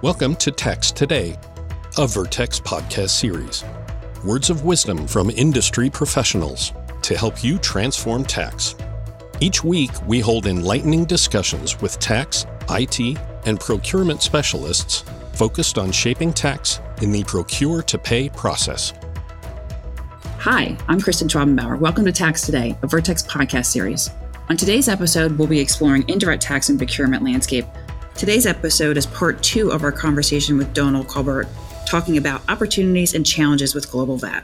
Welcome to Tax Today, a Vertex podcast series. Words of wisdom from industry professionals to help you transform tax. Each week, we hold enlightening discussions with tax, IT, and procurement specialists focused on shaping tax in the procure to pay process. Hi, I'm Kristen Schwabenbauer. Welcome to Tax Today, a Vertex podcast series. On today's episode, we'll be exploring indirect tax and procurement landscape Today's episode is part two of our conversation with Donal Colbert, talking about opportunities and challenges with global VAT.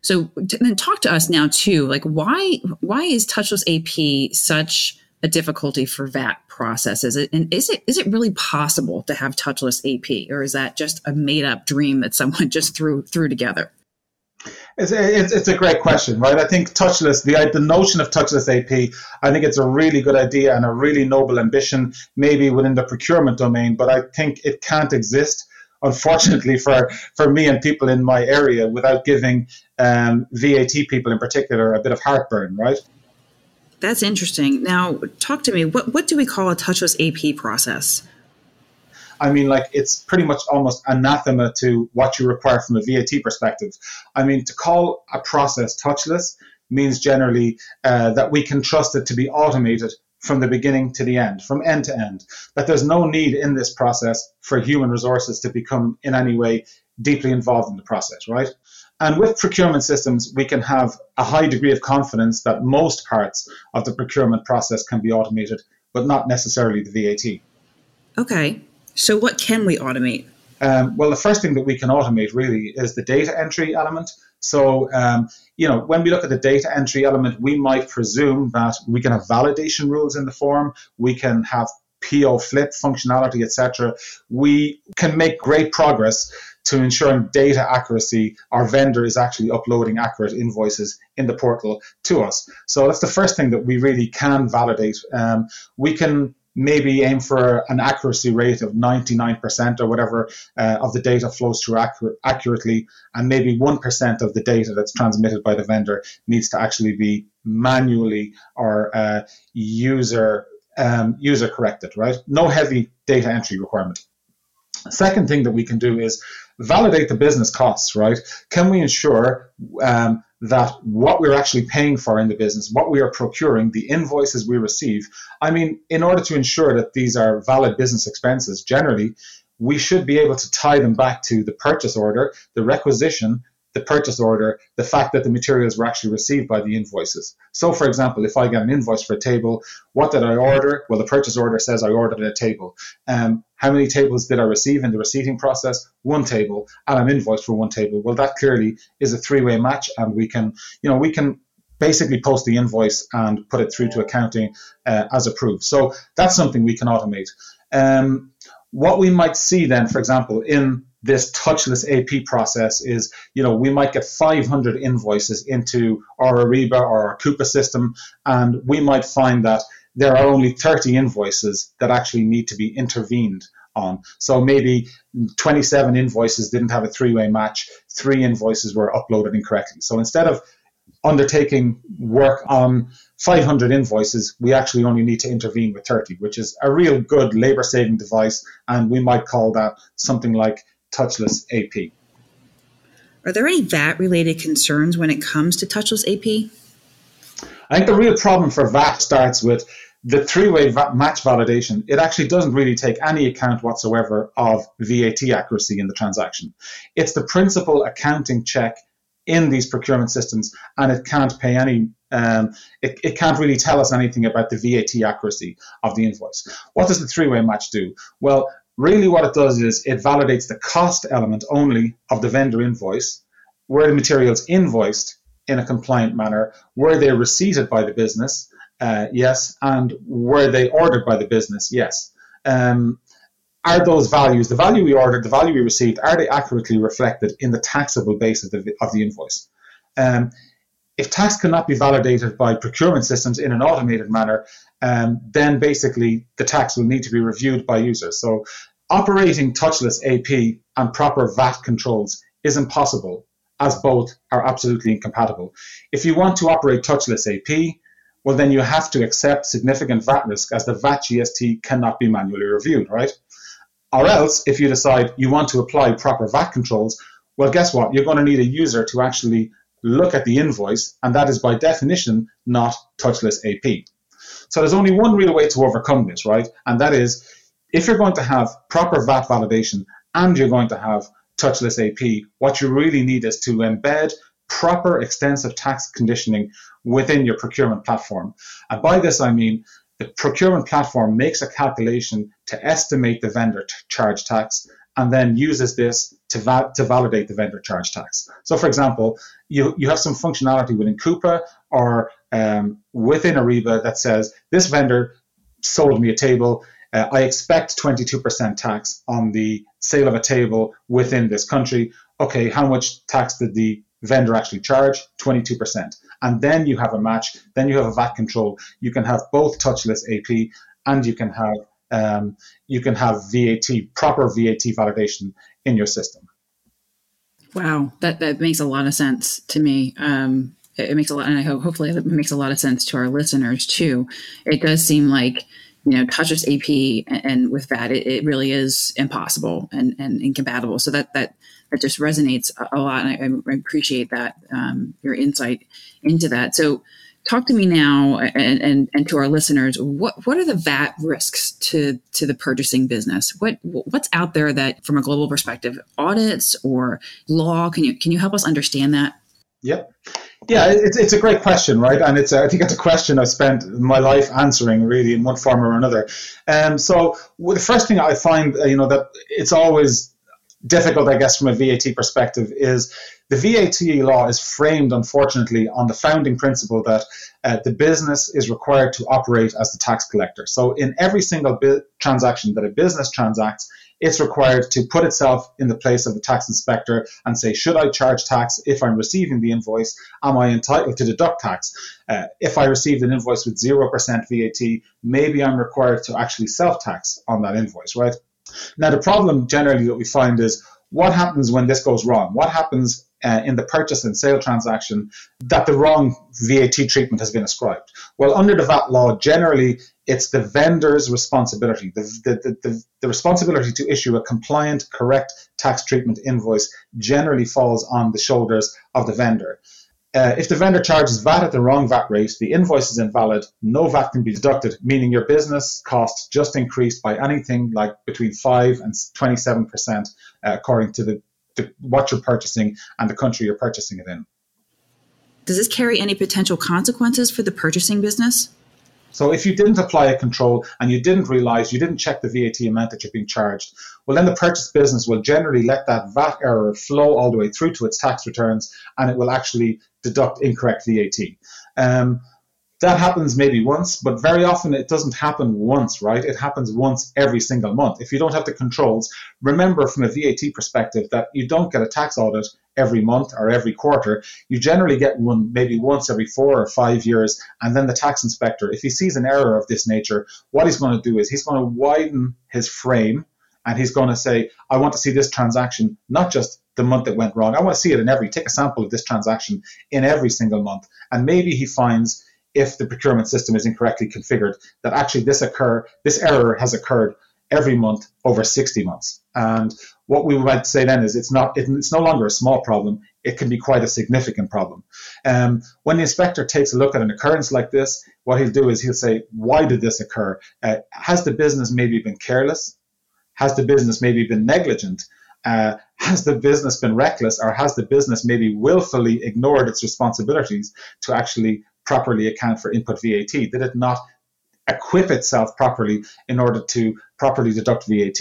So then talk to us now too, like why why is touchless AP such a difficulty for VAT processes? And is it is it really possible to have touchless AP, or is that just a made up dream that someone just threw threw together? It's, it's, it's, a great question, right? I think touchless, the, the notion of touchless AP, I think it's a really good idea and a really noble ambition, maybe within the procurement domain, but I think it can't exist, unfortunately, for, for me and people in my area without giving um, VAT people in particular a bit of heartburn, right? That's interesting. Now, talk to me. What, what do we call a touchless AP process? I mean, like it's pretty much almost anathema to what you require from a VAT perspective. I mean, to call a process touchless means generally uh, that we can trust it to be automated from the beginning to the end, from end to end. That there's no need in this process for human resources to become in any way deeply involved in the process, right? And with procurement systems, we can have a high degree of confidence that most parts of the procurement process can be automated, but not necessarily the VAT. Okay. So, what can we automate? Um, well, the first thing that we can automate really is the data entry element. So, um, you know, when we look at the data entry element, we might presume that we can have validation rules in the form, we can have PO flip functionality, etc. We can make great progress to ensuring data accuracy. Our vendor is actually uploading accurate invoices in the portal to us. So that's the first thing that we really can validate. Um, we can maybe aim for an accuracy rate of 99% or whatever uh, of the data flows through accur- accurately, and maybe 1% of the data that's transmitted by the vendor needs to actually be manually or uh, user um, user corrected, right? No heavy data entry requirement. Second thing that we can do is validate the business costs, right? Can we ensure um, that what we're actually paying for in the business, what we are procuring, the invoices we receive, I mean, in order to ensure that these are valid business expenses, generally, we should be able to tie them back to the purchase order, the requisition, the purchase order, the fact that the materials were actually received by the invoices. So, for example, if I get an invoice for a table, what did I order? Well, the purchase order says I ordered a table. Um, how many tables did I receive in the receiving process? One table, and I'm invoiced for one table. Well, that clearly is a three-way match, and we can, you know, we can basically post the invoice and put it through to accounting uh, as approved. So that's something we can automate. Um, what we might see then, for example, in this touchless AP process is, you know, we might get 500 invoices into our Ariba or our Coupa system, and we might find that there are only 30 invoices that actually need to be intervened on. So maybe 27 invoices didn't have a three-way match, three invoices were uploaded incorrectly. So instead of undertaking work on 500 invoices, we actually only need to intervene with 30, which is a real good labor saving device. And we might call that something like touchless AP. Are there any VAT related concerns when it comes to touchless AP? I think the real problem for VAT starts with the three-way match validation. It actually doesn't really take any account whatsoever of VAT accuracy in the transaction. It's the principal accounting check in these procurement systems, and it can't pay any. Um, it, it can't really tell us anything about the VAT accuracy of the invoice. What does the three-way match do? Well, Really, what it does is it validates the cost element only of the vendor invoice. where the materials invoiced in a compliant manner? Were they receipted by the business? Uh, yes. And were they ordered by the business? Yes. Um, are those values, the value we ordered, the value we received, are they accurately reflected in the taxable base of the, of the invoice? Um, if tax cannot be validated by procurement systems in an automated manner, um, then basically the tax will need to be reviewed by users. So operating touchless AP and proper VAT controls is impossible as both are absolutely incompatible. If you want to operate touchless AP, well, then you have to accept significant VAT risk as the VAT GST cannot be manually reviewed, right? Or else, if you decide you want to apply proper VAT controls, well, guess what? You're going to need a user to actually look at the invoice, and that is by definition not touchless AP. So there's only one real way to overcome this, right? And that is if you're going to have proper VAT validation and you're going to have touchless AP, what you really need is to embed proper extensive tax conditioning within your procurement platform. And by this, I mean the procurement platform makes a calculation to estimate the vendor t- charge tax and then uses this to, va- to validate the vendor charge tax. So, for example, you, you have some functionality within Coupa or um, within Ariba that says this vendor sold me a table. Uh, I expect 22% tax on the sale of a table within this country. Okay, how much tax did the vendor actually charge? 22%. And then you have a match, then you have a VAT control. You can have both touchless AP and you can have um, you can have VAT, proper VAT validation in your system. Wow, that, that makes a lot of sense to me. Um, it, it, makes a lot, and I hope hopefully it makes a lot of sense to our listeners too. It does seem like you know touchless AP and, and with that, it, it, really is impossible and, and incompatible. So that that that just resonates a, lot, and I, I appreciate that um, your insight into that. So talk to me now and, and, and to our listeners what what are the vat risks to to the purchasing business what what's out there that from a global perspective audits or law can you can you help us understand that yep it's, it's a great question right and it's a, i think it's a question i've spent my life answering really in one form or another um, so well, the first thing i find uh, you know that it's always difficult, I guess, from a VAT perspective is the VAT law is framed, unfortunately, on the founding principle that uh, the business is required to operate as the tax collector. So, in every single bi- transaction that a business transacts, it's required to put itself in the place of the tax inspector and say, should I charge tax if I'm receiving the invoice? Am I entitled to deduct tax? Uh, if I received an invoice with 0% VAT, maybe I'm required to actually self tax on that invoice, right? Now, the problem generally that we find is what happens when this goes wrong? What happens uh, in the purchase and sale transaction that the wrong VAT treatment has been ascribed? Well, under the VAT law, generally it's the vendor's responsibility. The, the, the, the, responsibility to issue a compliant, correct tax treatment invoice generally falls on the shoulders of the vendor. Uh, if the vendor charges VAT at the wrong VAT rate, the invoice is invalid, no VAT can be deducted, meaning your business cost just increased by anything like between 5 and 27%, uh, according to the, the, what you're purchasing and the country you're purchasing it in. Does this carry any potential consequences for the purchasing business? So if you didn't apply a control and you didn't realize, you didn't check the VAT amount that you're being charged, well, then the purchase business will generally let that VAT error flow all the way through to its tax returns and it will actually deduct incorrect VAT. Um, that happens maybe once, but very often it doesn't happen once, right? It happens once every single month. If you don't have the controls, remember from a VAT perspective that you don't get a tax audit every month or every quarter. You generally get one maybe once every four or five years, and then the tax inspector, if he sees an error of this nature, what he's going to do is he's going to widen his frame and he's going to say, I want to see this transaction, not just the month that went wrong. I want to see it in every, take a sample of this transaction in every single month. And maybe he finds if the procurement system is incorrectly configured that actually this occur, this error has occurred every month over 60 months. And what we might say then is it's not, it's no longer a small problem. It can be quite a significant problem. Um, when the inspector takes a look at an occurrence like this, what he'll do is he'll say, why did this occur? Uh, has the business maybe been careless? Has the business maybe been negligent? Uh, has the business been reckless or has the business maybe willfully ignored its responsibilities to actually properly account for input VAT? Did it not equip itself properly in order to properly deduct VAT?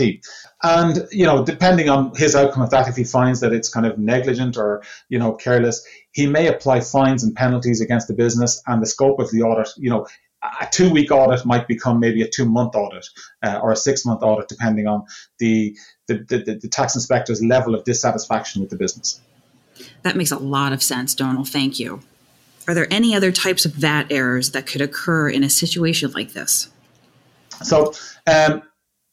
And, you know, depending on his outcome of that, if he finds that it's kind of negligent or, you know, careless, he may apply fines and penalties against the business and the scope of the audit, you know, a two week audit might become maybe a two month audit uh, or a six month audit, depending on the the, the, the, tax inspector's level of dissatisfaction with the business. That makes a lot of sense, Donal. Thank you. Are there any other types of VAT errors that could occur in a situation like this? So, um,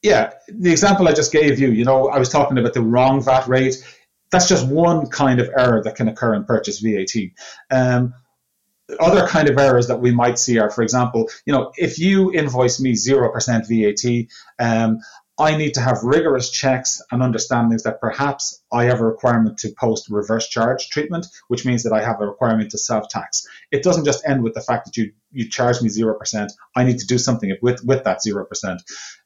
yeah, the example I just gave you, you know, I was talking about the wrong VAT rate. That's just one kind of error that can occur in purchase VAT. Um, other kind of errors that we might see are, for example, you know, if you invoice me 0% VAT, um, I need to have rigorous checks and understandings that perhaps I have a requirement to post reverse charge treatment, which means that I have a requirement to self tax. It doesn't just end with the fact that you, you charge me 0%. I need to do something with, with that 0%.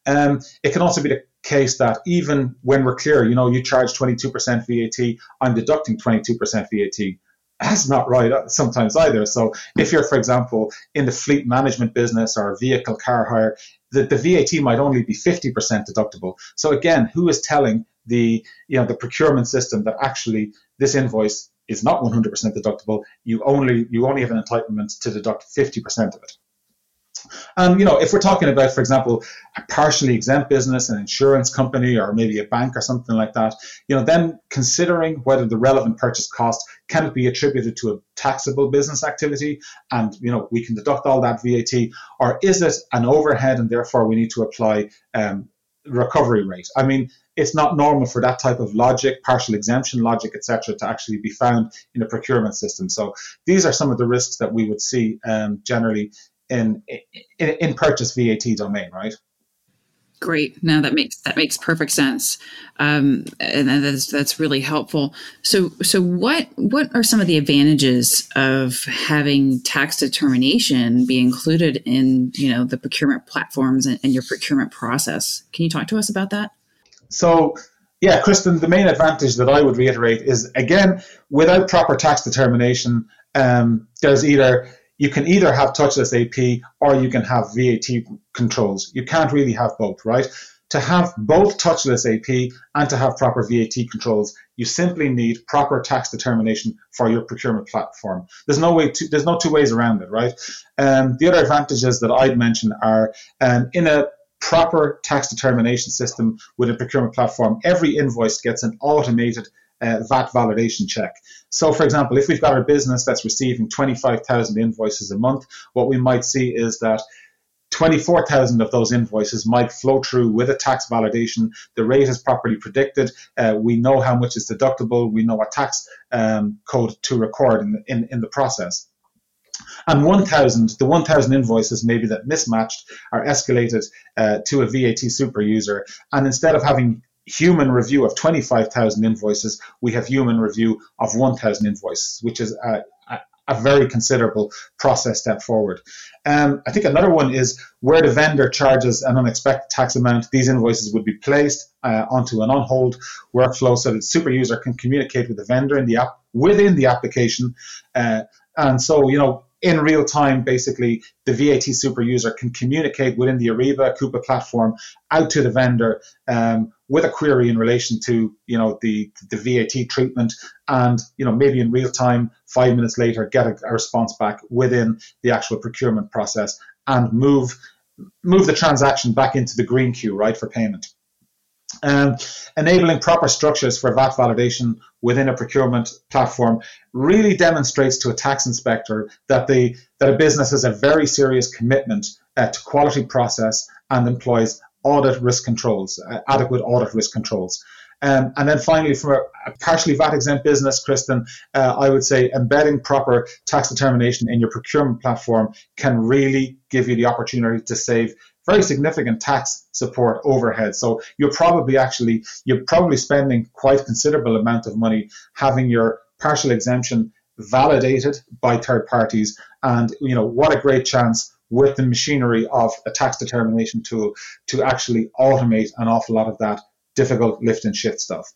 Um, it can also be the case that even when we're clear, you know, you charge 22% VAT, I'm deducting 22% VAT that's not right sometimes either. So if you're, for example, in the fleet management business or vehicle car hire, the, the VAT might only be 50% deductible. So again, who is telling the you know the procurement system that actually this invoice is not 100% deductible? You only you only have an entitlement to deduct 50% of it. And you know, if we're talking about, for example, a partially exempt business, an insurance company, or maybe a bank or something like that, you know, then considering whether the relevant purchase cost can it be attributed to a taxable business activity, and you know, we can deduct all that VAT, or is it an overhead, and therefore we need to apply um, recovery rate? I mean, it's not normal for that type of logic, partial exemption logic, etc., to actually be found in a procurement system. So these are some of the risks that we would see um, generally in, in, in purchase VAT domain, right? Great. Now that makes that makes perfect sense, um, and that's that's really helpful. So, so what what are some of the advantages of having tax determination be included in you know the procurement platforms and, and your procurement process? Can you talk to us about that? So, yeah, Kristen, the main advantage that I would reiterate is again, without proper tax determination, um, there's either you can either have touchless AP or you can have VAT controls. You can't really have both, right? To have both touchless AP and to have proper VAT controls, you simply need proper tax determination for your procurement platform. There's no way to, there's no two ways around it, right? Um, the other advantages that I'd mention are um, in a proper tax determination system with a procurement platform, every invoice gets an automated uh, VAT validation check. So, for example, if we've got a business that's receiving 25,000 invoices a month, what we might see is that 24,000 of those invoices might flow through with a tax validation. The rate is properly predicted. Uh, we know how much is deductible. We know what tax um, code to record in in, in the process. And 1,000, the 1,000 invoices maybe that mismatched are escalated uh, to a VAT super user. And instead of having human review of 25,000 invoices, we have human review of 1,000 invoices, which is a, a, a, very considerable process step forward. Um, I think another one is where the vendor charges an unexpected tax amount, these invoices would be placed uh, onto an on hold workflow so that super user can communicate with the vendor in the app within the application. Uh, and so, you know, in real time, basically, the VAT super user can communicate within the Ariba Coupa platform out to the vendor um, with a query in relation to you know the the VAT treatment, and you know maybe in real time, five minutes later, get a, a response back within the actual procurement process and move move the transaction back into the green queue, right, for payment. Um, enabling proper structures for VAT validation within a procurement platform really demonstrates to a tax inspector that the that a business has a very serious commitment uh, to quality process and employs audit risk controls, uh, adequate audit risk controls. Um, and then finally, for a, partially VAT exempt business, Kristen, uh, I would say embedding proper tax determination in your procurement platform can really give you the opportunity to save very significant tax support overhead. So you're probably actually you're probably spending quite considerable amount of money having your partial exemption validated by third parties. And you know what a great chance with the machinery of a tax determination tool to actually automate an awful lot of that difficult lift and shift stuff.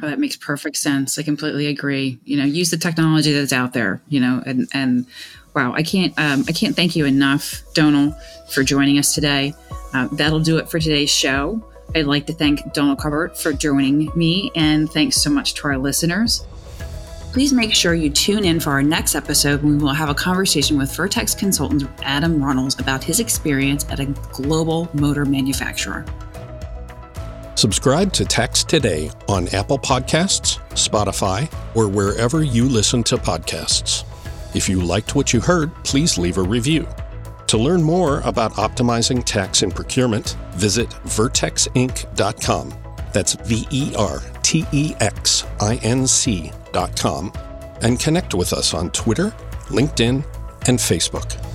Oh, that makes perfect sense. I completely agree. You know, use the technology that's out there. You know, and and wow, I can't um, I can't thank you enough, Donal, for joining us today. Uh, that'll do it for today's show. I'd like to thank Donal Colbert for joining me, and thanks so much to our listeners. Please make sure you tune in for our next episode when we will have a conversation with Vertex consultant Adam Runnels about his experience at a global motor manufacturer. Subscribe to Tax Today on Apple Podcasts, Spotify, or wherever you listen to podcasts. If you liked what you heard, please leave a review. To learn more about optimizing tax and procurement, visit vertexinc.com. That's V E R T E X I N C.com and connect with us on Twitter, LinkedIn, and Facebook.